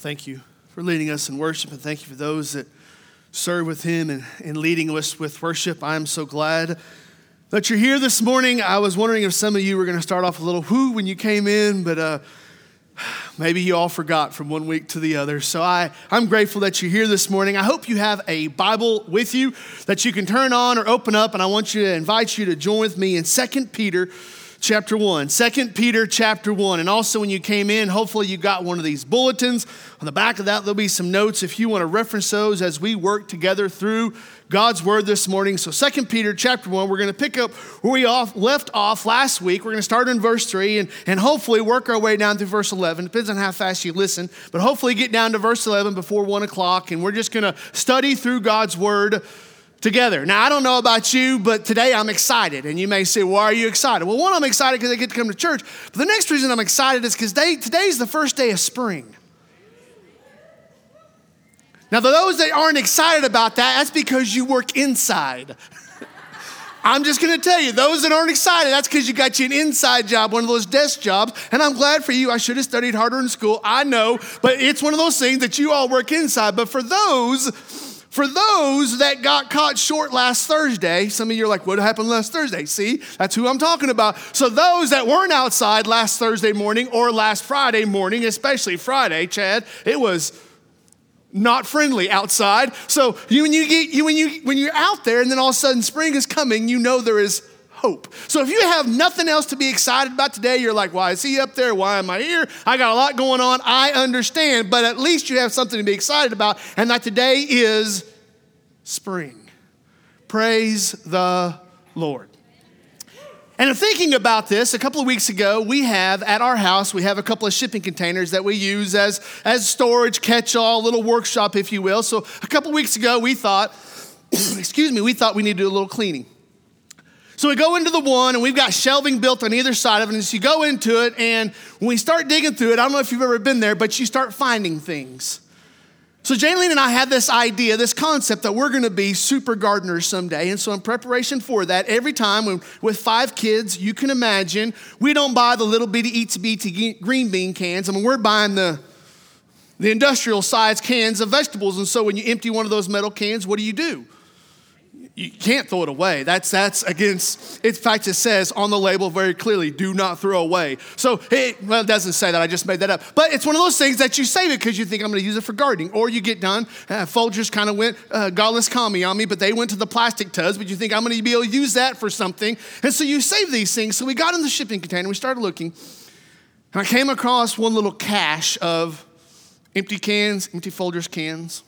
Thank you for leading us in worship, and thank you for those that serve with Him and, and leading us with worship. I am so glad that you're here this morning. I was wondering if some of you were going to start off a little whoo when you came in, but uh, maybe you all forgot from one week to the other. So I, I'm grateful that you're here this morning. I hope you have a Bible with you that you can turn on or open up, and I want you to invite you to join with me in 2 Peter chapter 1. 2 Peter chapter 1. And also, when you came in, hopefully you got one of these bulletins. On the back of that, there'll be some notes if you want to reference those as we work together through God's word this morning. So, 2 Peter chapter 1, we're going to pick up where we off, left off last week. We're going to start in verse 3 and, and hopefully work our way down through verse 11. Depends on how fast you listen, but hopefully get down to verse 11 before 1 o'clock. And we're just going to study through God's word together. Now, I don't know about you, but today I'm excited. And you may say, why are you excited? Well, one, I'm excited because I get to come to church. But the next reason I'm excited is because today's the first day of spring. Now, for those that aren't excited about that, that's because you work inside. I'm just gonna tell you, those that aren't excited, that's because you got you an inside job, one of those desk jobs. And I'm glad for you. I should have studied harder in school. I know, but it's one of those things that you all work inside. But for those for those that got caught short last Thursday, some of you are like, what happened last Thursday? See, that's who I'm talking about. So, those that weren't outside last Thursday morning or last Friday morning, especially Friday, Chad, it was not friendly outside. So, you, when, you get, you, when, you, when you're out there and then all of a sudden spring is coming, you know there is hope. So if you have nothing else to be excited about today, you're like, why is he up there? Why am I here? I got a lot going on. I understand, but at least you have something to be excited about, and that today is spring. Praise the Lord. And in thinking about this, a couple of weeks ago, we have at our house, we have a couple of shipping containers that we use as, as storage, catch all, little workshop, if you will. So a couple of weeks ago, we thought, excuse me, we thought we needed to do a little cleaning. So we go into the one, and we've got shelving built on either side of it. And so you go into it, and when we start digging through it, I don't know if you've ever been there, but you start finding things. So Jaylene and I had this idea, this concept that we're going to be super gardeners someday. And so in preparation for that, every time with five kids, you can imagine, we don't buy the little bitty itsy bitsy green bean cans. I mean, we're buying the, the industrial size cans of vegetables. And so when you empty one of those metal cans, what do you do? You can't throw it away. That's that's against. In fact, it says on the label very clearly, "Do not throw away." So it well, it doesn't say that. I just made that up. But it's one of those things that you save it because you think I'm going to use it for gardening, or you get done. Uh, Folgers kind of went uh, godless commie on me, but they went to the plastic tubs. But you think I'm going to be able to use that for something, and so you save these things. So we got in the shipping container. We started looking. And I came across one little cache of empty cans, empty Folgers cans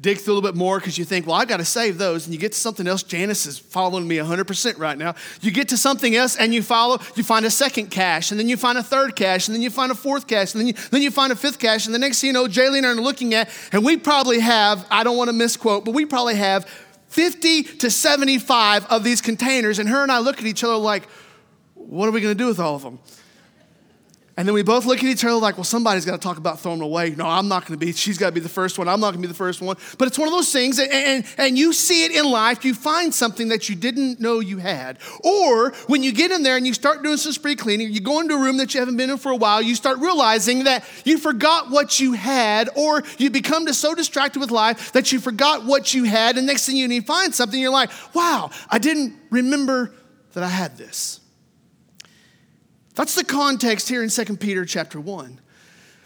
dig through a little bit more because you think, well, I got to save those. And you get to something else. Janice is following me 100% right now. You get to something else and you follow, you find a second cache, and then you find a third cache, and then you find a fourth cache, and then you, then you find a fifth cache. And the next thing you know, Jaylene and I are looking at, and we probably have, I don't want to misquote, but we probably have 50 to 75 of these containers. And her and I look at each other like, what are we going to do with all of them? And then we both look at each other like, well, somebody's got to talk about throwing away. No, I'm not going to be. She's got to be the first one. I'm not going to be the first one. But it's one of those things, and, and, and you see it in life. You find something that you didn't know you had. Or when you get in there and you start doing some spree cleaning, you go into a room that you haven't been in for a while, you start realizing that you forgot what you had, or you become so distracted with life that you forgot what you had. And next thing you need, find something, you're like, wow, I didn't remember that I had this. That's the context here in 2 Peter chapter 1.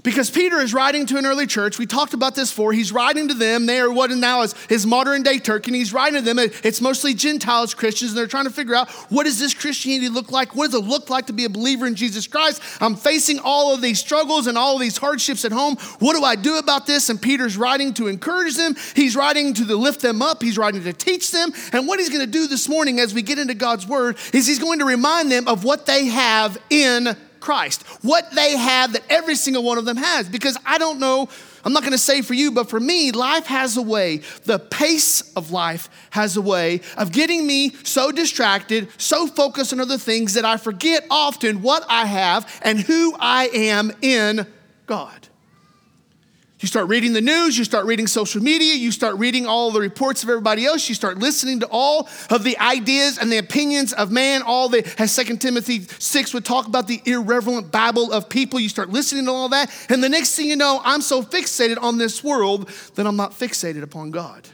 Because Peter is writing to an early church. We talked about this before. He's writing to them. They are what now is, his modern day Turkey. And he's writing to them. It's mostly Gentiles, Christians, and they're trying to figure out what does this Christianity look like? What does it look like to be a believer in Jesus Christ? I'm facing all of these struggles and all of these hardships at home. What do I do about this? And Peter's writing to encourage them. He's writing to lift them up. He's writing to teach them. And what he's going to do this morning as we get into God's word is he's going to remind them of what they have in Christ, what they have that every single one of them has. Because I don't know, I'm not gonna say for you, but for me, life has a way, the pace of life has a way of getting me so distracted, so focused on other things that I forget often what I have and who I am in God. You start reading the news, you start reading social media, you start reading all the reports of everybody else, you start listening to all of the ideas and the opinions of man, all the, as 2 Timothy 6 would talk about the irreverent babble of people. You start listening to all that, and the next thing you know, I'm so fixated on this world that I'm not fixated upon God.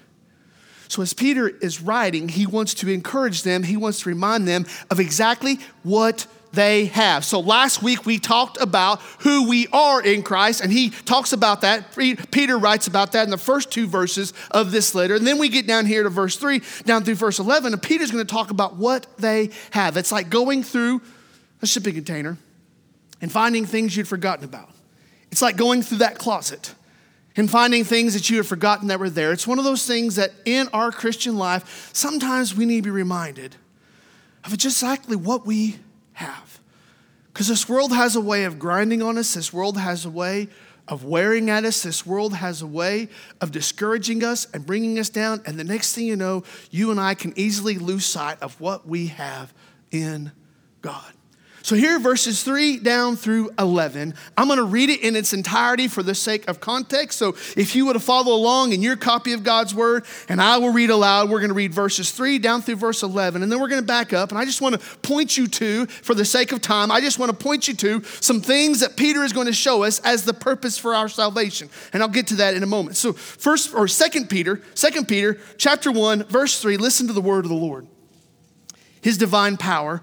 So, as Peter is writing, he wants to encourage them, he wants to remind them of exactly what they have. So last week we talked about who we are in Christ, and he talks about that. Peter writes about that in the first two verses of this letter. And then we get down here to verse 3, down through verse 11, and Peter's going to talk about what they have. It's like going through a shipping container and finding things you'd forgotten about. It's like going through that closet and finding things that you had forgotten that were there. It's one of those things that in our Christian life, sometimes we need to be reminded of just exactly what we have. Because this world has a way of grinding on us, this world has a way of wearing at us, this world has a way of discouraging us and bringing us down. And the next thing you know, you and I can easily lose sight of what we have in God. So here, verses 3 down through 11. I'm going to read it in its entirety for the sake of context. So if you would follow along in your copy of God's word, and I will read aloud, we're going to read verses 3 down through verse 11. And then we're going to back up. And I just want to point you to, for the sake of time, I just want to point you to some things that Peter is going to show us as the purpose for our salvation. And I'll get to that in a moment. So first, or second Peter, second Peter, chapter 1, verse 3, listen to the word of the Lord. His divine power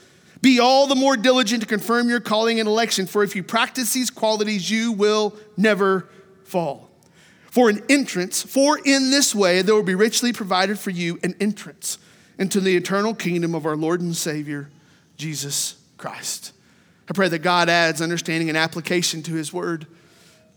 be all the more diligent to confirm your calling and election, for if you practice these qualities, you will never fall. For an entrance, for in this way there will be richly provided for you an entrance into the eternal kingdom of our Lord and Savior, Jesus Christ. I pray that God adds understanding and application to his word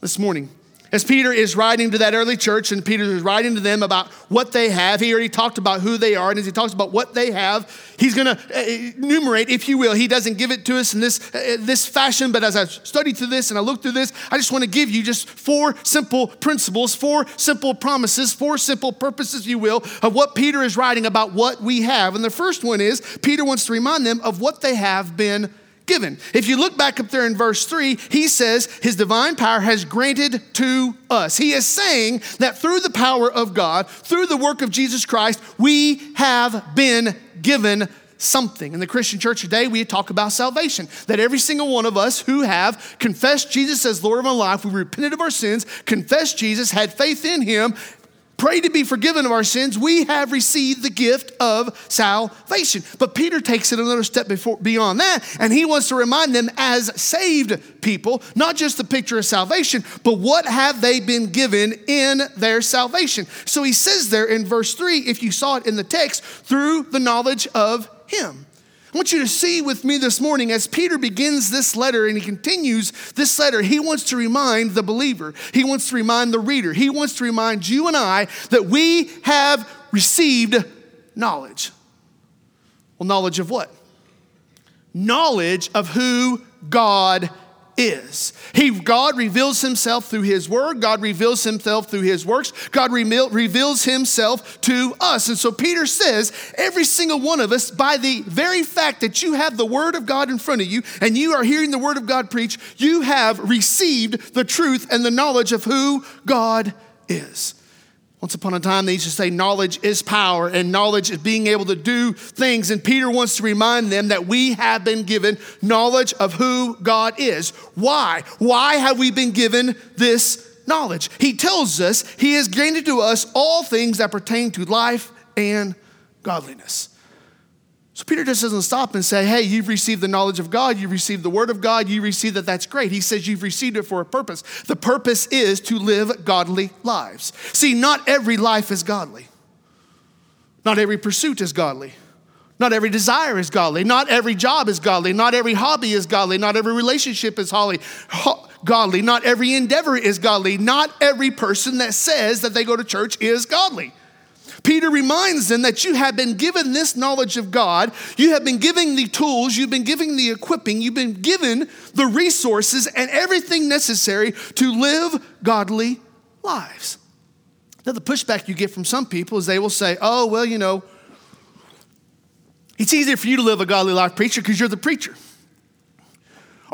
this morning. As Peter is writing to that early church and Peter is writing to them about what they have, he already talked about who they are. And as he talks about what they have, he's going to uh, enumerate, if you will. He doesn't give it to us in this, uh, this fashion, but as I've studied through this and I looked through this, I just want to give you just four simple principles, four simple promises, four simple purposes, if you will, of what Peter is writing about what we have. And the first one is Peter wants to remind them of what they have been given. If you look back up there in verse 3, he says his divine power has granted to us. He is saying that through the power of God, through the work of Jesus Christ, we have been given something. In the Christian church today, we talk about salvation. That every single one of us who have confessed Jesus as Lord of our life, we repented of our sins, confessed Jesus, had faith in him, pray to be forgiven of our sins, we have received the gift of salvation. But Peter takes it another step before, beyond that, and he wants to remind them as saved people, not just the picture of salvation, but what have they been given in their salvation. So he says there in verse 3, if you saw it in the text, through the knowledge of him. I want you to see with me this morning as Peter begins this letter and he continues this letter, he wants to remind the believer, he wants to remind the reader, he wants to remind you and I that we have received knowledge. Well, knowledge of what? Knowledge of who God is. He, God reveals himself through his word. God reveals himself through his works. God re- reveals himself to us. And so Peter says, every single one of us, by the very fact that you have the word of God in front of you and you are hearing the word of God preach, you have received the truth and the knowledge of who God is. Once upon a time, they used to say knowledge is power and knowledge is being able to do things. And Peter wants to remind them that we have been given knowledge of who God is. Why? Why have we been given this knowledge? He tells us he has granted to us all things that pertain to life and godliness. So Peter just doesn't stop and say, hey, you've received the knowledge of God, you've received the word of God, you received that, that's great. He says you've received it for a purpose. The purpose is to live godly lives. See, not every life is godly, not every pursuit is godly. Not every desire is godly. Not every job is godly. Not every hobby is godly. Not every relationship is holly, ho- godly. Not every endeavor is godly. Not every person that says that they go to church is godly. Peter reminds them that you have been given this knowledge of God. You have been given the tools, you've been given the equipping, you've been given the resources and everything necessary to live godly lives. Now, the pushback you get from some people is they will say, oh, well, you know, it's easier for you to live a godly life, preacher, because you're the preacher.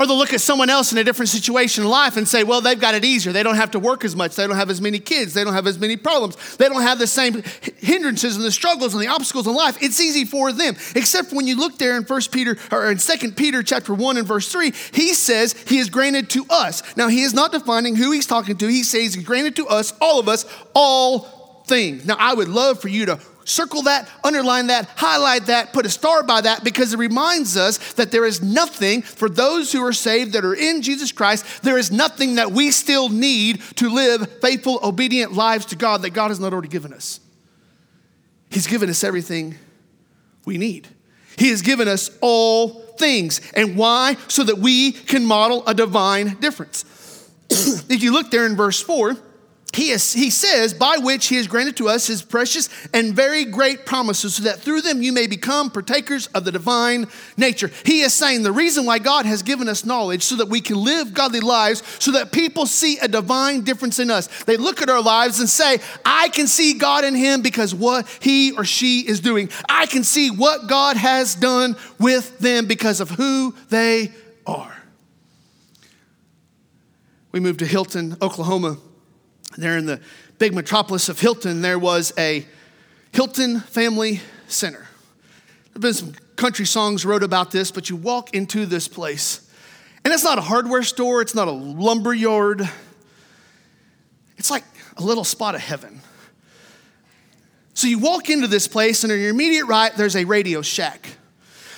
Or they'll look at someone else in a different situation in life and say, well, they've got it easier. They don't have to work as much. They don't have as many kids. They don't have as many problems. They don't have the same hindrances and the struggles and the obstacles in life. It's easy for them. Except when you look there in 1 Peter or in 2 Peter chapter 1 and verse 3, he says he is granted to us. Now he is not defining who he's talking to. He says he's granted to us, all of us, all things. Now I would love for you to Circle that, underline that, highlight that, put a star by that because it reminds us that there is nothing for those who are saved that are in Jesus Christ, there is nothing that we still need to live faithful, obedient lives to God that God has not already given us. He's given us everything we need. He has given us all things. And why? So that we can model a divine difference. if you look there in verse 4, he, is, he says, by which he has granted to us his precious and very great promises, so that through them you may become partakers of the divine nature. He is saying the reason why God has given us knowledge so that we can live godly lives, so that people see a divine difference in us. They look at our lives and say, I can see God in him because what he or she is doing. I can see what God has done with them because of who they are. We moved to Healdton, Oklahoma there in the big metropolis of Healdton, there was a Healdton Family Center. There have been some country songs wrote about this, but you walk into this place, and it's not a hardware store, it's not a lumber yard. It's like a little spot of heaven. So you walk into this place, and on your immediate right, there's a radio shack.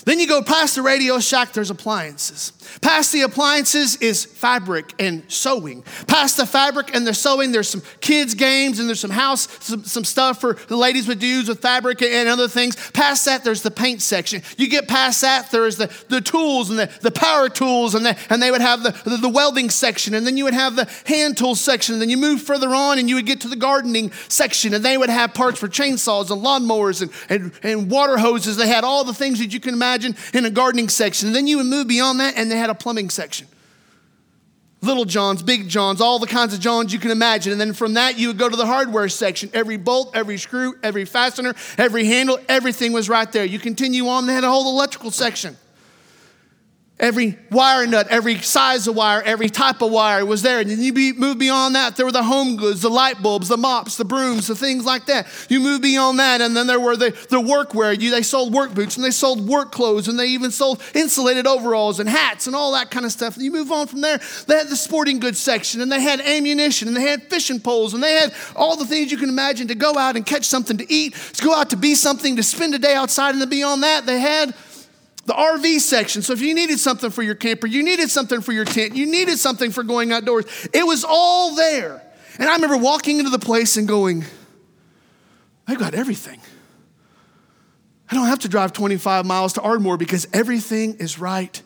Then you go past the radio shack, there's appliances. Past the appliances is fabric and sewing. Past the fabric and the sewing, there's some kids' games and there's some house, some, some stuff for the ladies would use with fabric and other things. Past that, there's the paint section. You get past that, there's the, the tools and the, the power tools, and, the, and they would have the, the, the welding section, and then you would have the hand tools section. Then you move further on and you would get to the gardening section, and they would have parts for chainsaws and lawnmowers and, and, and water hoses. They had all the things that you can imagine imagine in a gardening section. And then you would move beyond that, and they had a plumbing section. Little Johns, big Johns, all the kinds of Johns you can imagine. And then from that, you would go to the hardware section. Every bolt, every screw, every fastener, every handle, everything was right there. You continue on, they had a whole electrical section. Every wire nut, every size of wire, every type of wire was there. And then you be, move beyond that, there were the home goods, the light bulbs, the mops, the brooms, the things like that. You move beyond that, and then there were the, the workwear. You, they sold work boots, and they sold work clothes, and they even sold insulated overalls and hats and all that kind of stuff. And you move on from there, they had the sporting goods section, and they had ammunition, and they had fishing poles, and they had all the things you can imagine to go out and catch something to eat, to go out to be something, to spend a day outside. And then beyond that, they had the RV section. So if you needed something for your camper, you needed something for your tent, you needed something for going outdoors, it was all there. And I remember walking into the place and going, I've got everything. I don't have to drive 25 miles to Ardmore because everything is right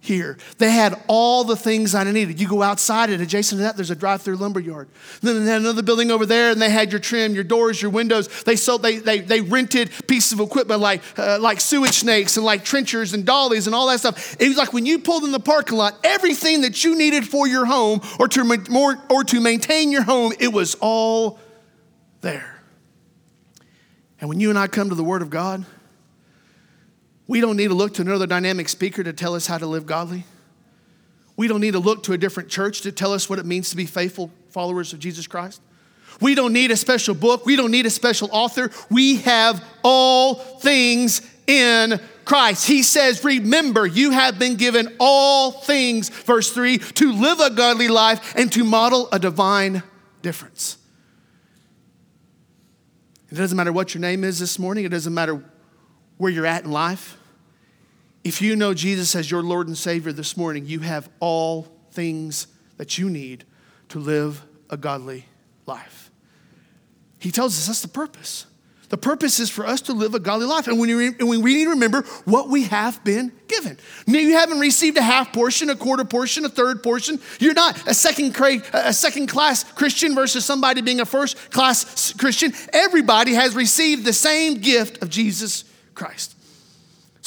here. They had all the things I needed. You go outside and adjacent to that, there's a drive-through lumber yard. Then they had another building over there, and they had your trim, your doors, your windows. They sold, they they, they rented pieces of equipment like uh, like sewage snakes and like trenchers and dollies and all that stuff. It was like when you pulled in the parking lot, everything that you needed for your home or to more or to maintain your home, it was all there. And when you and I come to the Word of God, we don't need to look to another dynamic speaker to tell us how to live godly. We don't need to look to a different church to tell us what it means to be faithful followers of Jesus Christ. We don't need a special book. We don't need a special author. We have all things in Christ. He says, Remember, you have been given all things, verse 3, to live a godly life and to model a divine difference. It doesn't matter what your name is this morning, it doesn't matter where you're at in life. If you know Jesus as your Lord and Savior this morning, you have all things that you need to live a godly life. He tells us that's the purpose. The purpose is for us to live a godly life. And we need to remember what we have been given. Now, you haven't received a half portion, a quarter portion, a third portion. You're not a second, a second class Christian versus somebody being a first class Christian. Everybody has received the same gift of Jesus Christ.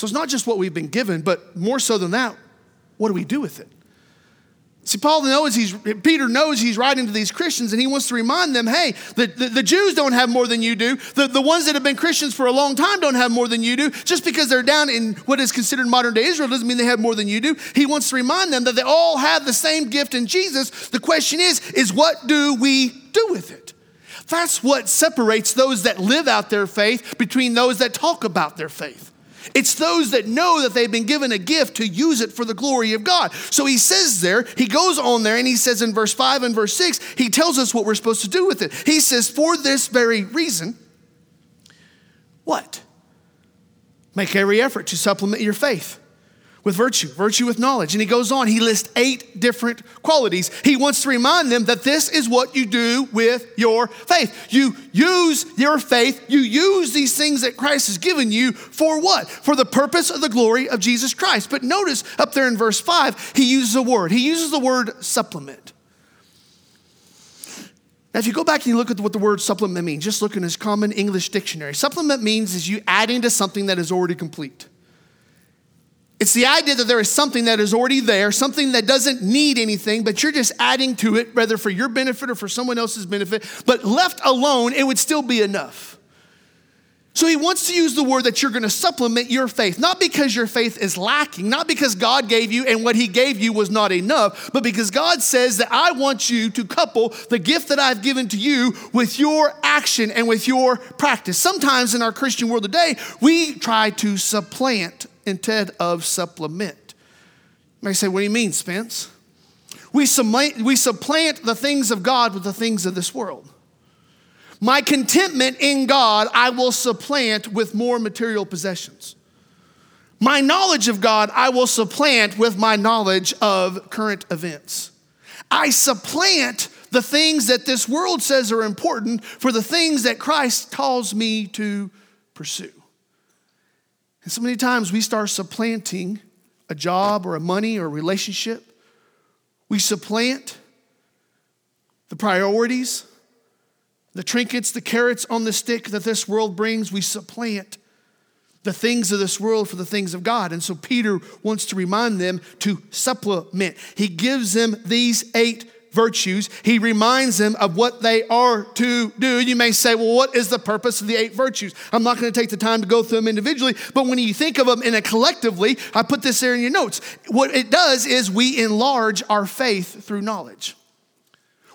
So it's not just what we've been given, but more so than that, what do we do with it? See, Paul knows he's, Peter knows he's writing to these Christians and he wants to remind them hey, the, the, the, Jews don't have more than you do. The, the ones that have been Christians for a long time don't have more than you do. Just because they're down in what is considered modern day Israel doesn't mean they have more than you do. He wants to remind them that they all have the same gift in Jesus. The question is, is what do we do with it? That's what separates those that live out their faith between those that talk about their faith. It's those that know that they've been given a gift to use it for the glory of God. So he says there, he goes on there and he says in verse 5 and verse 6, he tells us what we're supposed to do with it. He says, For this very reason, what? Make every effort to supplement your faith with virtue, virtue with knowledge. And he goes on, he lists eight different qualities. He wants to remind them that this is what you do with your faith. You use your faith, you use these things that Christ has given you for what? For the purpose of the glory of Jesus Christ. But notice up there in verse 5, he uses a word. He uses the word supplement. Now, if you go back and you look at what the word supplement means, just look in his common English dictionary. Supplement means is you adding to something that is already complete. It's the idea that there is something that is already there, something that doesn't need anything, but you're just adding to it, whether for your benefit or for someone else's benefit. But left alone, it would still be enough. So he wants to use the word that you're going to supplement your faith, not because your faith is lacking, not because God gave you and what he gave you was not enough, but because God says that I want you to couple the gift that I've given to you with your action and with your practice. Sometimes in our Christian world today, we try to supplant instead of supplement. You may say, What do you mean, Spence? We supplant, we supplant the things of God with the things of this world. My contentment in God, I will supplant with more material possessions. My knowledge of God, I will supplant with my knowledge of current events. I supplant the things that this world says are important for the things that Christ calls me to pursue. And so many times we start supplanting a job or a money or a relationship. We supplant the priorities, the trinkets, the carrots on the stick that this world brings. We supplant the things of this world for the things of God. And so Peter wants to remind them to supplement. He gives them these eight virtues. He reminds them of what they are to do. You may say, well, what is the purpose of the eight virtues? I'm not going to take the time to go through them individually, but when you think of them in a collectively, I put this there in your notes. What it does is we enlarge our faith through knowledge.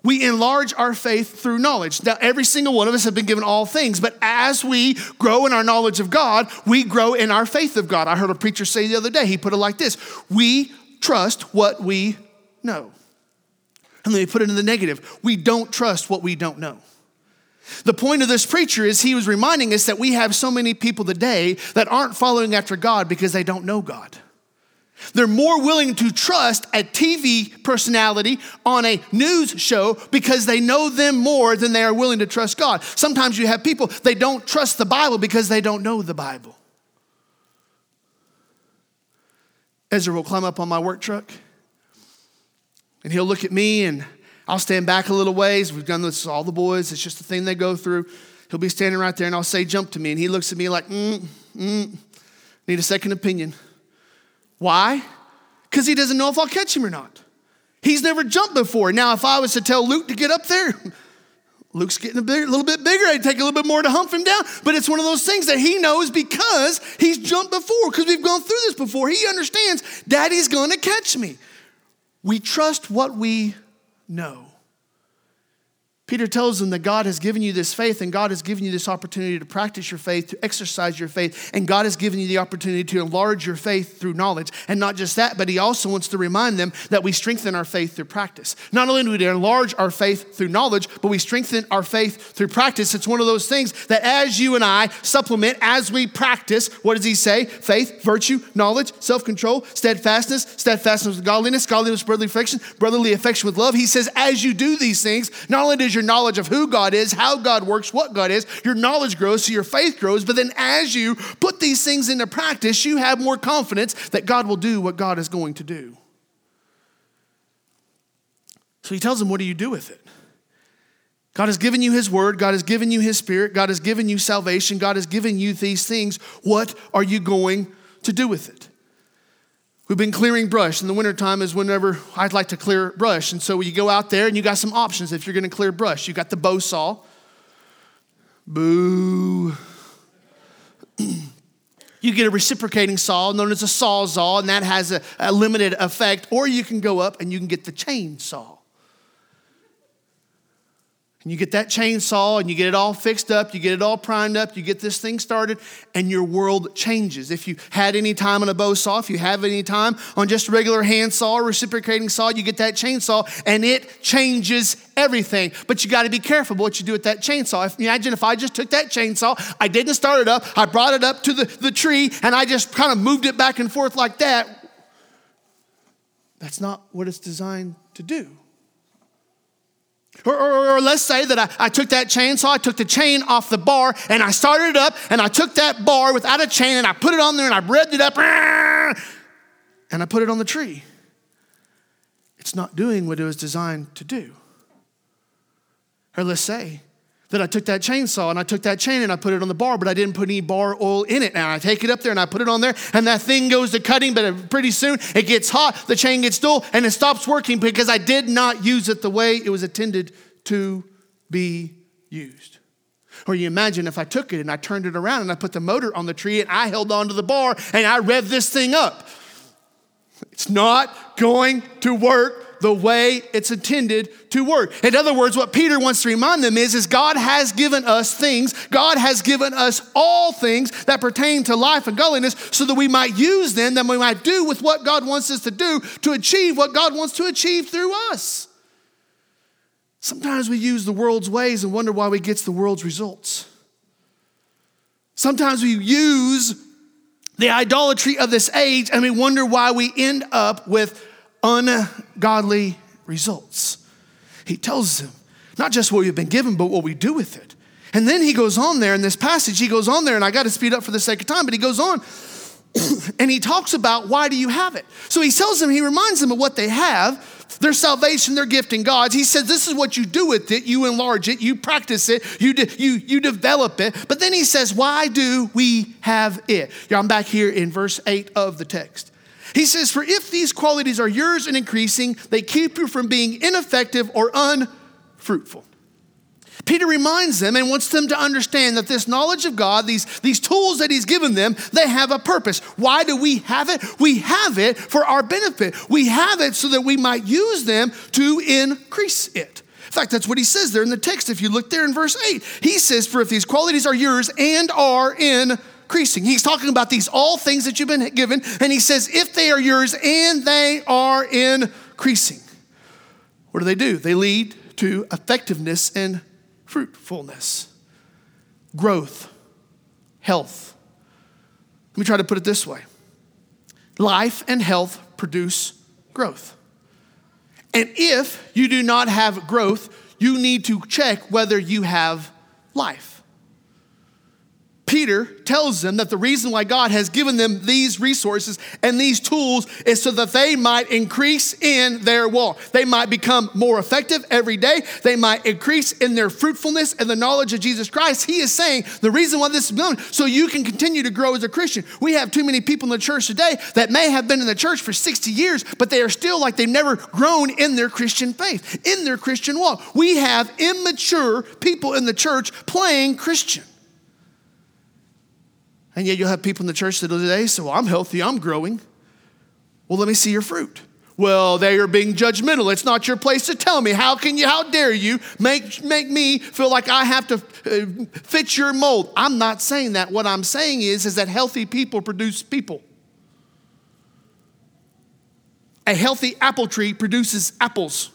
We enlarge our faith through knowledge. Now, every single one of us have been given all things, but as we grow in our knowledge of God, we grow in our faith of God. I heard a preacher say the other day, he put it like this We trust what we know. And me put it in the negative we don't trust what we don't know. The point of this preacher is he was reminding us that we have so many people today that aren't following after God because they don't know God. They're more willing to trust a TV personality on a news show because they know them more than they are willing to trust God. Sometimes you have people, they don't trust the Bible because they don't know the Bible. Ezra will climb up on my work truck and he'll look at me and I'll stand back a little ways. We've done this all the boys. It's just the thing they go through. He'll be standing right there and I'll say, jump to me. And he looks at me like, mm, mm, need a second opinion. Why? Because he doesn't know if I'll catch him or not. He's never jumped before. Now, if I was to tell Luke to get up there, Luke's getting a, bit, a little bit bigger. I'd take a little bit more to hump him down. But it's one of those things that he knows because he's jumped before, because we've gone through this before. He understands daddy's to catch me. We trust what we know. Peter tells them that God has given you this faith and God has given you this opportunity to practice your faith, to exercise your faith, and God has given you the opportunity to enlarge your faith through knowledge. And not just that, but he also wants to remind them that we strengthen our faith through practice. Not only do we enlarge our faith through knowledge, but we strengthen our faith through practice. It's one of those things that as you and I supplement, as we practice, what does he say? Faith, virtue, knowledge, self control, steadfastness, steadfastness with godliness, godliness with brotherly affection, brotherly affection with love. He says, as you do these things, not only does your knowledge of who God is, how God works, what God is. Your knowledge grows, so your faith grows. But then as you put these things into practice, you have more confidence that God will do what God is going to do. So he tells them, What do you do with it? God has given you His word. God has given you His spirit. God has given you salvation. God has given you these things. What are you going to do with it? We've been clearing brush. In the wintertime is whenever I'd like to clear brush. And so you go out there and you got some options if you're going to clear brush. You got the bow saw. Boo. you get a reciprocating saw known as a sawzall, and that has a, a limited effect. Or you can go up and you can get the chainsaw. And you get that chainsaw and you get it all fixed up, you get it all primed up, you get this thing started, and your world changes. If you had any time on a bow saw, if you have any time on just a regular hand saw or reciprocating saw, you get that chainsaw and it changes everything. But you got to be careful what you do with that chainsaw. If, imagine if I just took that chainsaw, I didn't start it up, I brought it up to the, the tree, and I just kind of moved it back and forth like that. That's not what it's designed to do. Or, or, or, let's say that I, I took that chainsaw, I took the chain off the bar, and I started it up, and I took that bar without a chain, and I put it on there, and I revved it up, and I put it on the tree. It's not doing what it was designed to do. Or let's say that I took that chainsaw and I took that chain and I put it on the bar, but I didn't put any bar oil in it. And I take it up there and I put it on there, and that thing goes to cutting, but pretty soon it gets hot, the chain gets dull, and it stops working because I did not use it the way it was intended to be used. Or you imagine if I took it and I turned it around and I put the motor on the tree and I held onto the bar and I rev this thing up. It's not going to work the way it's intended to work. In other words, what Peter wants to remind them is, is God has given us things, God has given us all things that pertain to life and godliness so that we might use them, that we might do with what God wants us to do to achieve what God wants to achieve through us. Sometimes we use the world's ways and wonder why we get the world's results. Sometimes we use the idolatry of this age and we wonder why we end up with ungodly results. He tells them not just what we've been given, but what we do with it. And then he goes on there in this passage, he goes on there, and I got to speed up for the sake of time, but he goes on and he talks about why do you have it. So he tells them, he reminds them of what they have, their salvation, their gift in God. He says, This is what you do with it. You enlarge it, you practice it, you, de- you, you develop it. But then he says, Why do we have it? Yeah, I'm back here in verse 8 of the text. He says, For if these qualities are yours and increasing, they keep you from being ineffective or unfruitful. Peter reminds them and wants them to understand that this knowledge of God, these, these tools that he's given them, they have a purpose. Why do we have it? We have it for our benefit. We have it so that we might use them to increase it. In fact, that's what he says there in the text. If you look there in verse 8, he says, For if these qualities are yours and are in increasing. He's talking about these all things that you've been given, and he says, if they are yours and they are increasing, what do they do? They lead to effectiveness and fruitfulness, growth, health. Let me try to put it this way life and health produce growth. And if you do not have growth, you need to check whether you have life. Peter tells them that the reason why God has given them these resources and these tools is so that they might increase in their walk. They might become more effective every day. They might increase in their fruitfulness and the knowledge of Jesus Christ. He is saying the reason why this is done so you can continue to grow as a Christian. We have too many people in the church today that may have been in the church for 60 years, but they are still like they've never grown in their Christian faith, in their Christian walk. We have immature people in the church playing Christian. And yet you'll have people in the church that today say, Well, I'm healthy, I'm growing. Well, let me see your fruit. Well, they are being judgmental. It's not your place to tell me. How can you, how dare you make, make me feel like I have to uh, fit your mold? I'm not saying that. What I'm saying is, is that healthy people produce people. A healthy apple tree produces apples.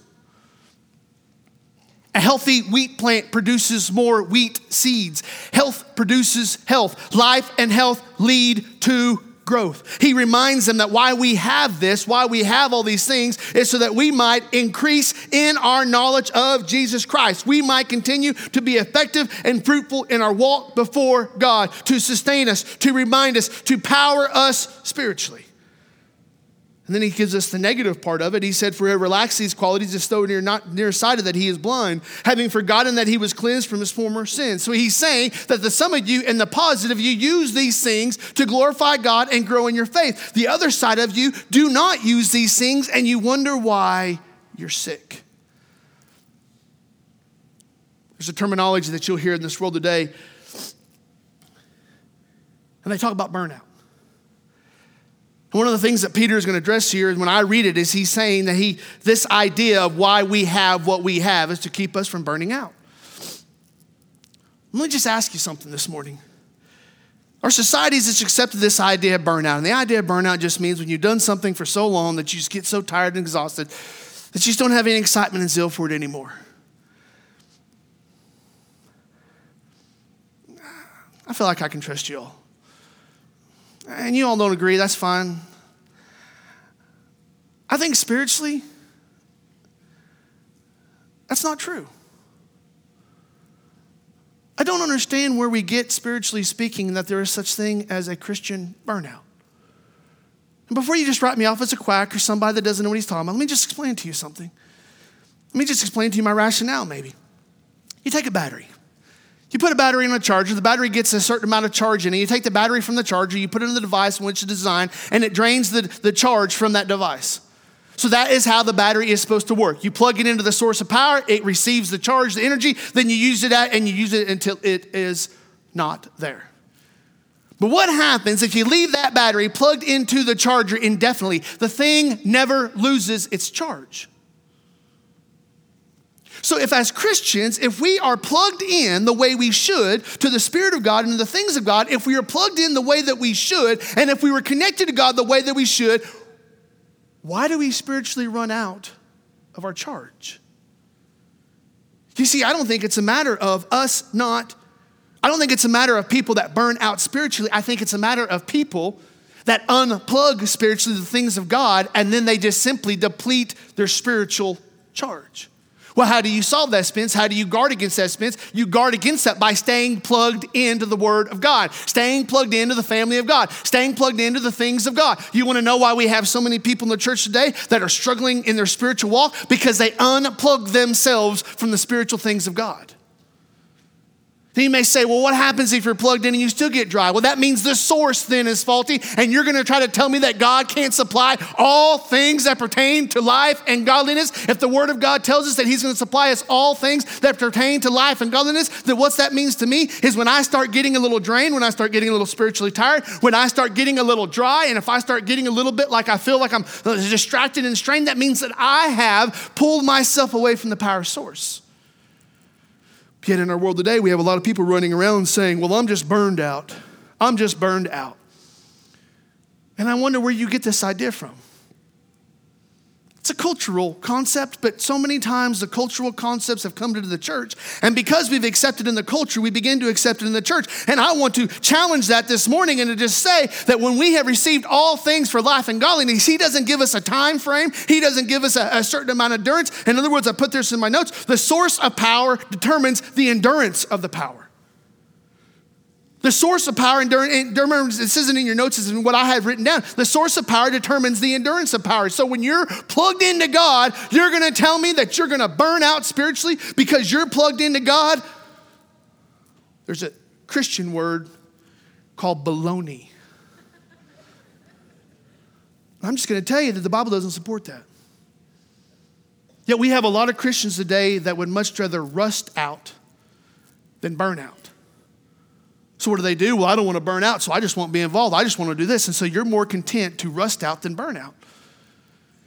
A healthy wheat plant produces more wheat seeds. Health produces health. Life and health lead to growth. He reminds them that why we have this, why we have all these things, is so that we might increase in our knowledge of Jesus Christ. We might continue to be effective and fruitful in our walk before God, to sustain us, to remind us, to power us spiritually. And then he gives us the negative part of it. He said, For whoever lacks these qualities is so near, not nearsighted that he is blind, having forgotten that he was cleansed from his former sins. So he's saying that the some of you in the positive, you use these things to glorify God and grow in your faith. The other side of you do not use these things and you wonder why you're sick. There's a terminology that you'll hear in this world today, and they talk about burnout. One of the things that Peter is going to address here, when I read it, is he's saying that he, this idea of why we have what we have is to keep us from burning out. Let me just ask you something this morning. Our society has just accepted this idea of burnout. And the idea of burnout just means when you've done something for so long that you just get so tired and exhausted that you just don't have any excitement and zeal for it anymore. I feel like I can trust you all. And you all don't agree, that's fine. I think spiritually, that's not true. I don't understand where we get, spiritually speaking, that there is such thing as a Christian burnout. And before you just write me off as a quack or somebody that doesn't know what he's talking about, let me just explain to you something. Let me just explain to you my rationale, maybe. You take a battery. You put a battery in a charger, the battery gets a certain amount of charge in it. You take the battery from the charger, you put it in the device in which it's designed, and it drains the, the charge from that device. So that is how the battery is supposed to work. You plug it into the source of power, it receives the charge, the energy, then you use it at, and you use it until it is not there. But what happens if you leave that battery plugged into the charger indefinitely? The thing never loses its charge. So, if as Christians, if we are plugged in the way we should to the Spirit of God and the things of God, if we are plugged in the way that we should, and if we were connected to God the way that we should, why do we spiritually run out of our charge? You see, I don't think it's a matter of us not, I don't think it's a matter of people that burn out spiritually. I think it's a matter of people that unplug spiritually the things of God and then they just simply deplete their spiritual charge. Well, how do you solve that, Spence? How do you guard against that, Spence? You guard against that by staying plugged into the Word of God, staying plugged into the family of God, staying plugged into the things of God. You want to know why we have so many people in the church today that are struggling in their spiritual walk? Because they unplug themselves from the spiritual things of God. Then you may say, well, what happens if you're plugged in and you still get dry? Well, that means the source then is faulty, and you're gonna try to tell me that God can't supply all things that pertain to life and godliness. If the Word of God tells us that He's gonna supply us all things that pertain to life and godliness, then what that means to me is when I start getting a little drained, when I start getting a little spiritually tired, when I start getting a little dry, and if I start getting a little bit like I feel like I'm uh, distracted and strained, that means that I have pulled myself away from the power source. Yet in our world today, we have a lot of people running around saying, Well, I'm just burned out. I'm just burned out. And I wonder where you get this idea from. It's a cultural concept, but so many times the cultural concepts have come into the church. And because we've accepted in the culture, we begin to accept it in the church. And I want to challenge that this morning and to just say that when we have received all things for life and godliness, He doesn't give us a time frame, He doesn't give us a, a certain amount of endurance. In other words, I put this in my notes the source of power determines the endurance of the power. The source of power, endurance, this isn't in your notes, this is what I have written down. The source of power determines the endurance of power. So when you're plugged into God, you're gonna tell me that you're gonna burn out spiritually because you're plugged into God? There's a Christian word called baloney. I'm just gonna tell you that the Bible doesn't support that. Yet we have a lot of Christians today that would much rather rust out than burn out. So what do they do? Well, I don't want to burn out, so I just won't be involved. I just want to do this. And so you're more content to rust out than burn out.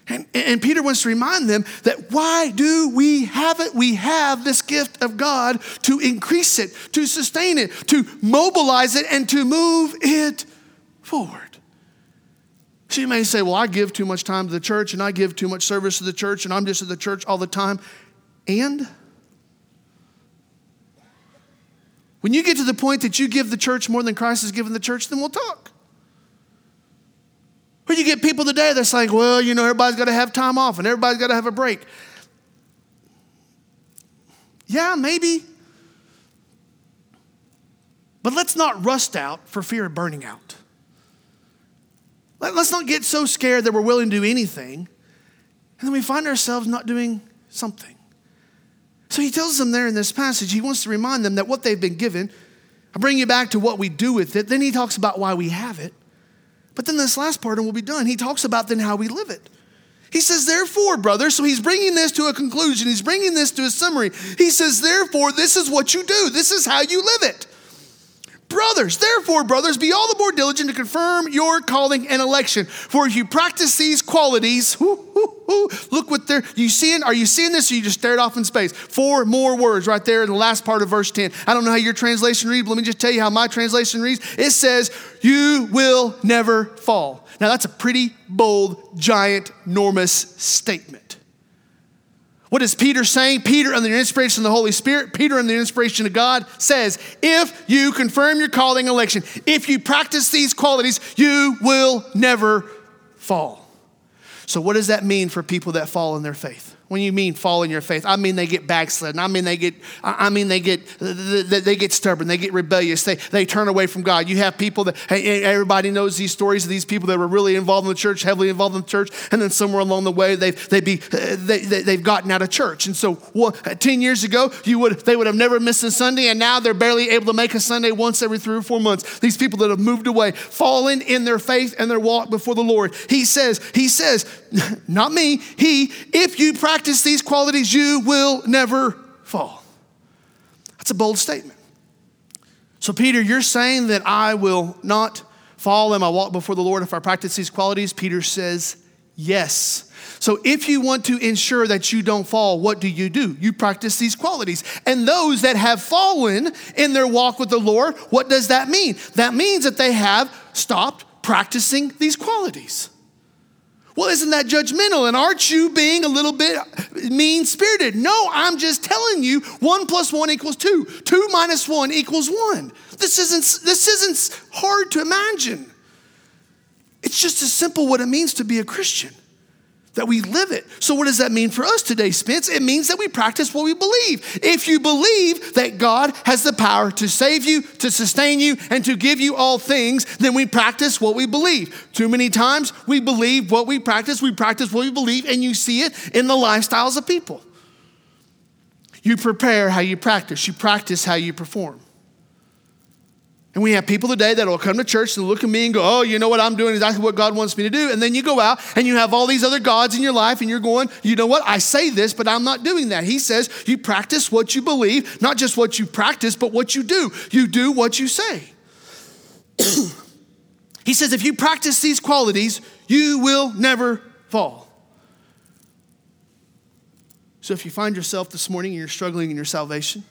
And, and Peter wants to remind them that why do we have it? We have this gift of God to increase it, to sustain it, to mobilize it, and to move it forward. So you may say, Well, I give too much time to the church, and I give too much service to the church, and I'm just at the church all the time. And when you get to the point that you give the church more than Christ has given the church, then we'll talk. Or you get people today that's like, well, you know, everybody's got to have time off and everybody's got to have a break. Yeah, maybe. But let's not rust out for fear of burning out. Let's not get so scared that we're willing to do anything and then we find ourselves not doing something. So he tells them there in this passage, he wants to remind them that what they've been given, I bring you back to what we do with it. Then he talks about why we have it. But then this last part, and we'll be done, he talks about then how we live it. He says, therefore, brothers, so he's bringing this to a conclusion. He's bringing this to a summary. He says, therefore, this is what you do. This is how you live it. Brothers, therefore, brothers, be all the more diligent to confirm your calling and election. For if you practice these qualities, whoo, whoo, whoo, look what they're, you seeing, are you seeing this or you just stared off in space? Four more words right there in the last part of verse 10. I don't know how your translation reads, let me just tell you how my translation reads. It says, You will never fall. Now that's a pretty bold, giant, enormous statement. What is Peter saying? Peter, under the inspiration of the Holy Spirit, Peter, under the inspiration of God, says, If you confirm your calling election, if you practice these qualities, you will never fall. So, what does that mean for people that fall in their faith? When you mean fall in your faith, I mean they get backslidden. I mean they get, I mean they get, they get stubborn. They get rebellious. They, they turn away from God. You have people that, everybody knows these stories of these people that were really involved in the church, heavily involved in the church, and then somewhere along the way they've, they be, uh, they, they, have gotten out of church. And so well, 10 years ago, you would, they would have never missed a Sunday, and now they're barely able to make a Sunday once every three or four months. These people that have moved away, fallen in their faith and their walk before the Lord. He says, he says, not me, he, if you practice practice these qualities, you will never fall. That's a bold statement. So, Peter, you're saying that I will not fall in my walk before the Lord if I practice these qualities? Peter says, yes. So, if you want to ensure that you don't fall, what do you do? You practice these qualities. And those that have fallen in their walk with the Lord, what does that mean? That means that they have stopped practicing these qualities. Well, isn't that judgmental? And aren't you being a little bit mean spirited? No, I'm just telling you one plus one equals two. Two minus one equals one. This isn't, this isn't hard to imagine. It's just as simple what it means to be a Christian that we live it. So, what does that mean for us today, Spence? It means that we practice what we believe. If you believe that God has the power to save you, to sustain you, and to give you all things, then we practice what we believe. Too many times we believe what we practice, we practice what we believe, and you see it in the lifestyles of people. You prepare how you practice, you practice how you perform. And we have people today that will come to church and look at me and go, Oh, you know what I'm doing exactly what God wants me to do. And then you go out and you have all these other gods in your life and you're going, You know what? I say this, but I'm not doing that. He says, You practice what you believe, not just what you practice, but what you do. You do what you say. he says, If you practice these qualities, you will never fall. So if you find yourself this morning and you're struggling in your salvation,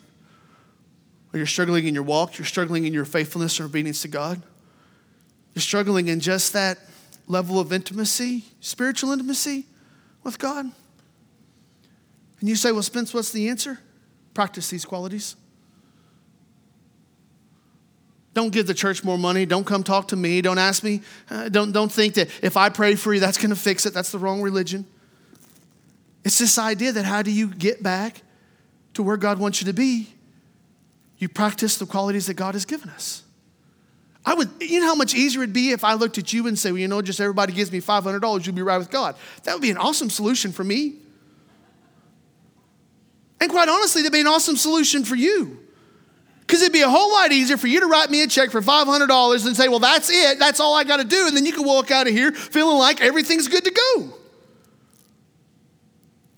or you're struggling in your walk, you're struggling in your faithfulness or obedience to God, you're struggling in just that level of intimacy, spiritual intimacy with God. And you say, Well, Spence, what's the answer? Practice these qualities. Don't give the church more money. Don't come talk to me. Don't ask me. Uh, don't, don't think that if I pray for you, that's going to fix it. That's the wrong religion. It's this idea that how do you get back to where God wants you to be? You practice the qualities that God has given us. I would, you know how much easier it'd be if I looked at you and say, well, you know, just everybody gives me $500, you'll be right with God. That would be an awesome solution for me. And quite honestly, that'd be an awesome solution for you. Because it'd be a whole lot easier for you to write me a check for $500 and say, well, that's it. That's all I got to do. And then you can walk out of here feeling like everything's good to go.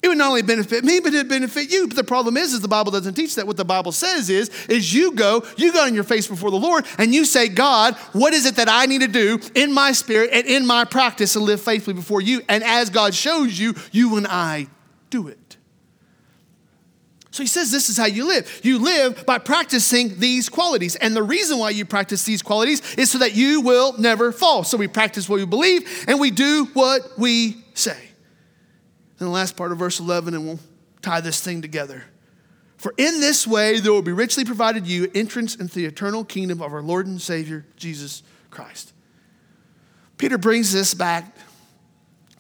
It would not only benefit me, but it'd benefit you. But the problem is, is the Bible doesn't teach that. What the Bible says is, is you go, you go on your face before the Lord, and you say, God, what is it that I need to do in my spirit and in my practice to live faithfully before you? And as God shows you, you and I do it. So he says this is how you live. You live by practicing these qualities. And the reason why you practice these qualities is so that you will never fall. So we practice what we believe and we do what we say. And the last part of verse 11, and we'll tie this thing together. For in this way there will be richly provided you entrance into the eternal kingdom of our Lord and Savior, Jesus Christ. Peter brings this back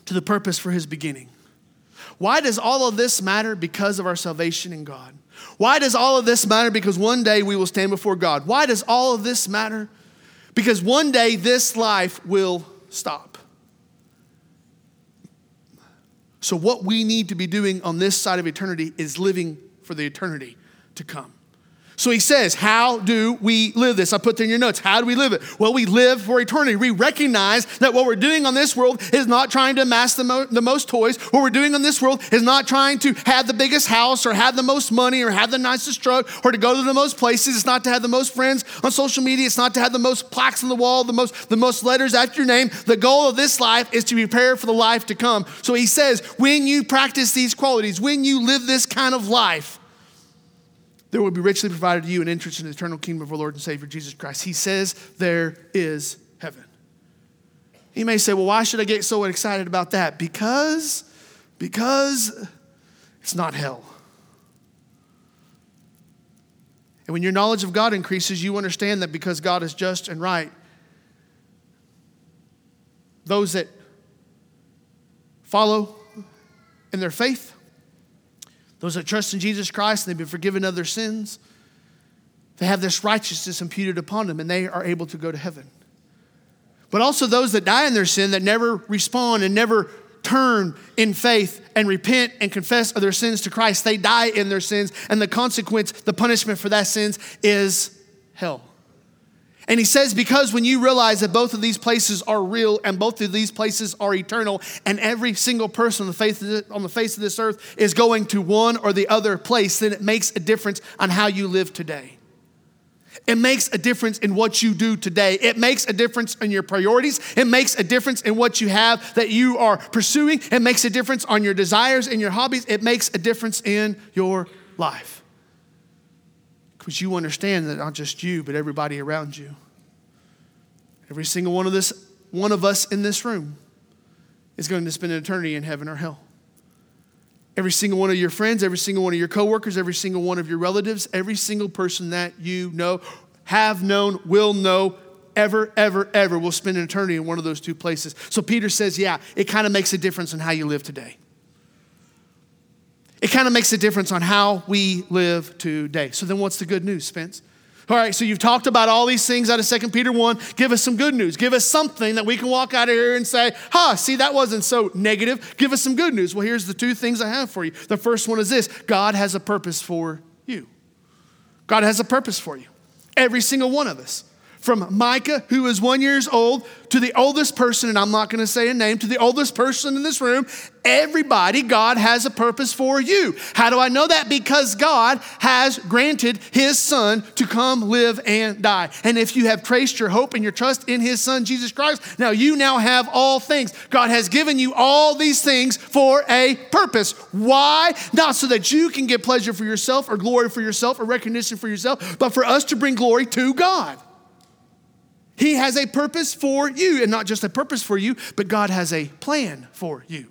to the purpose for his beginning. Why does all of this matter? Because of our salvation in God. Why does all of this matter? Because one day we will stand before God. Why does all of this matter? Because one day this life will stop. So, what we need to be doing on this side of eternity is living for the eternity to come. So he says, How do we live this? I put in your notes. How do we live it? Well, we live for eternity. We recognize that what we're doing on this world is not trying to amass the, mo- the most toys. What we're doing on this world is not trying to have the biggest house or have the most money or have the nicest truck or to go to the most places. It's not to have the most friends on social media. It's not to have the most plaques on the wall, the most, the most letters after your name. The goal of this life is to prepare for the life to come. So he says, when you practice these qualities, when you live this kind of life, there will be richly provided to you an entrance into the eternal kingdom of our Lord and Savior Jesus Christ. He says there is heaven. You may say, well, why should I get so excited about that? Because, because it's not hell. And when your knowledge of God increases, you understand that because God is just and right, those that follow in their faith those that trust in Jesus Christ and they've been forgiven of their sins, they have this righteousness imputed upon them and they are able to go to heaven. But also those that die in their sin that never respond and never turn in faith and repent and confess of their sins to Christ, they die in their sins, and the consequence, the punishment for that sins is hell. And he says, because when you realize that both of these places are real and both of these places are eternal, and every single person on the, face of, the, on the face of this earth is going to one or the other place, then it makes a difference on how you live today. It makes a difference in what you do today. It makes a difference in your priorities. It makes a difference in what you have that you are pursuing. It makes a difference on your desires and your hobbies. It makes a difference in your life because you understand that not just you, but everybody around you. Every single one of this, one of us in this room is going to spend an eternity in heaven or hell. Every single one of your friends, every single one of your coworkers, every single one of your relatives, every single person that you know, have known, will know, ever, ever, ever will spend an eternity in one of those two places. So Peter says, yeah, it kind of makes a difference in how you live today it kind of makes a difference on how we live today. So then what's the good news, Spence? All right, so you've talked about all these things out of 2 Peter 1. Give us some good news. Give us something that we can walk out of here and say, huh, see, that wasn't so negative. Give us some good news. Well, here's the two things I have for you. The first one is this God has a purpose for you. God has a purpose for you. Every single one of us from Micah, who is one years old, to the oldest person, and I'm not going to say a name, to the oldest person in this room, everybody, God has a purpose for you. How do I know that? Because God has granted His Son to come live and die. And if you have traced your hope and your trust in His Son, Jesus Christ, now you now have all things. God has given you all these things for a purpose. Why? Not so that you can get pleasure for yourself or glory for yourself or recognition for yourself, but for us to bring glory to God. He has a purpose for you, and not just a purpose for you, but God has a plan for you.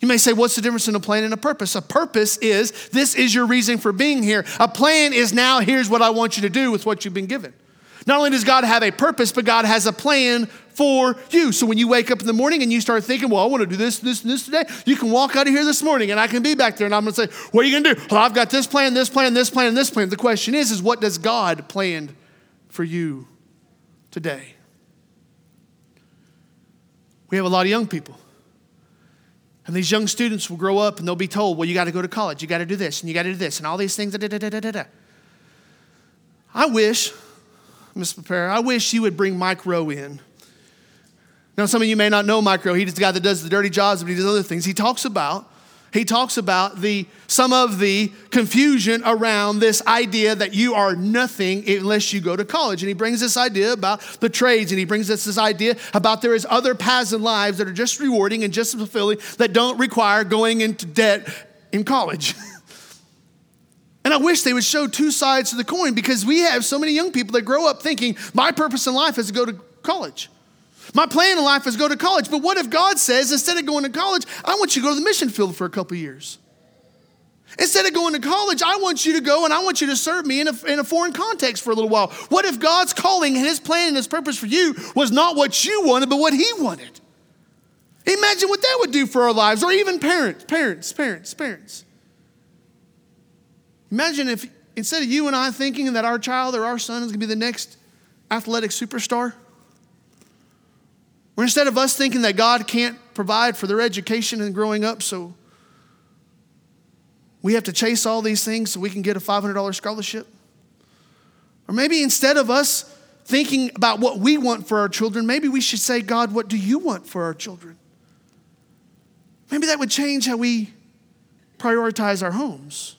You may say, What's the difference in a plan and a purpose? A purpose is this is your reason for being here. A plan is now here's what I want you to do with what you've been given. Not only does God have a purpose, but God has a plan for you. So when you wake up in the morning and you start thinking, well, I want to do this, this, and this today, you can walk out of here this morning and I can be back there and I'm going to say, what are you going to do? Well, I've got this plan, this plan, this plan, this plan. The question is, is what does God plan for you today. We have a lot of young people. And these young students will grow up and they'll be told, well, you got to go to college, you got to do this, and you got to do this, and all these things. Da, da, da, I wish, Mr. Prepare, I wish you would bring Mike Rowe in. Now, some of you may not know Mike Rowe. He's the guy that does the dirty jobs, but he does other things. He talks about he talks about the some of the confusion around this idea that you are nothing unless you go to college. And he brings this idea about the trades and he brings us this idea about there is other paths in lives that are just rewarding and just fulfilling that don't require going into debt in college. And i wish they would show two sides to the coin because we have so many young people that grow up thinking my purpose in life is to go to college my plan in life is go to college. But what if God says, instead of going to college, I want you to go to the mission field for a couple years? Instead of going to college, I want you to go and I want you to serve me in a, in a foreign context for a little while. What if God's calling and His plan and His purpose for you was not what you wanted, but what He wanted? Imagine what that would do for our lives, or even parents, parents, parents, parents. Imagine if instead of you and I thinking that our child or our son is going to be the next athletic superstar, or instead of us thinking that God can't provide for their education and growing up, so we have to chase all these things so we can get a $500 scholarship. Or maybe instead of us thinking about what we want for our children, maybe we should say, God, what do you want for our children? Maybe that would change how we prioritize our homes.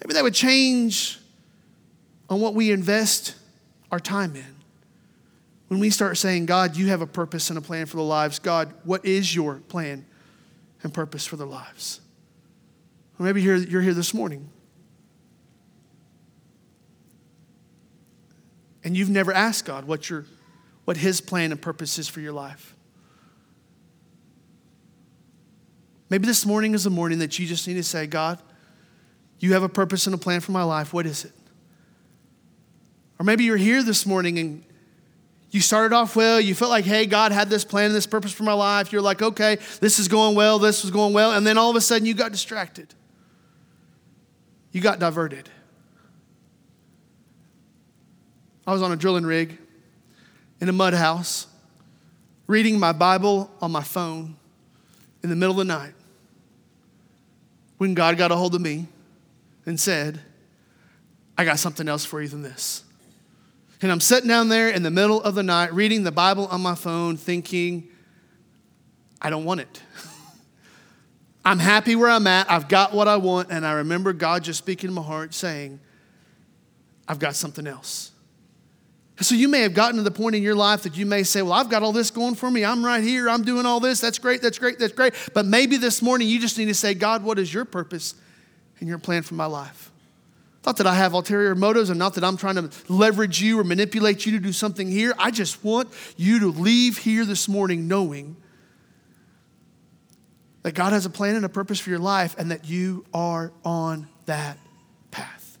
Maybe that would change on what we invest our time in. When we start saying, God, you have a purpose and a plan for the lives, God, what is your plan and purpose for their lives? Or maybe you're, you're here this morning and you've never asked God what, your, what His plan and purpose is for your life. Maybe this morning is the morning that you just need to say, God, you have a purpose and a plan for my life. What is it? Or maybe you're here this morning and you started off well. You felt like, hey, God had this plan and this purpose for my life. You're like, okay, this is going well, this was going well. And then all of a sudden you got distracted. You got diverted. I was on a drilling rig in a mud house, reading my Bible on my phone in the middle of the night when God got a hold of me and said, I got something else for you than this. And I'm sitting down there in the middle of the night reading the Bible on my phone, thinking, I don't want it. I'm happy where I'm at. I've got what I want. And I remember God just speaking to my heart saying, I've got something else. So you may have gotten to the point in your life that you may say, Well, I've got all this going for me. I'm right here. I'm doing all this. That's great. That's great. That's great. But maybe this morning you just need to say, God, what is your purpose and your plan for my life? Not that I have ulterior motives and not that I'm trying to leverage you or manipulate you to do something here. I just want you to leave here this morning knowing that God has a plan and a purpose for your life and that you are on that path.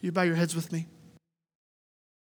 You bow your heads with me.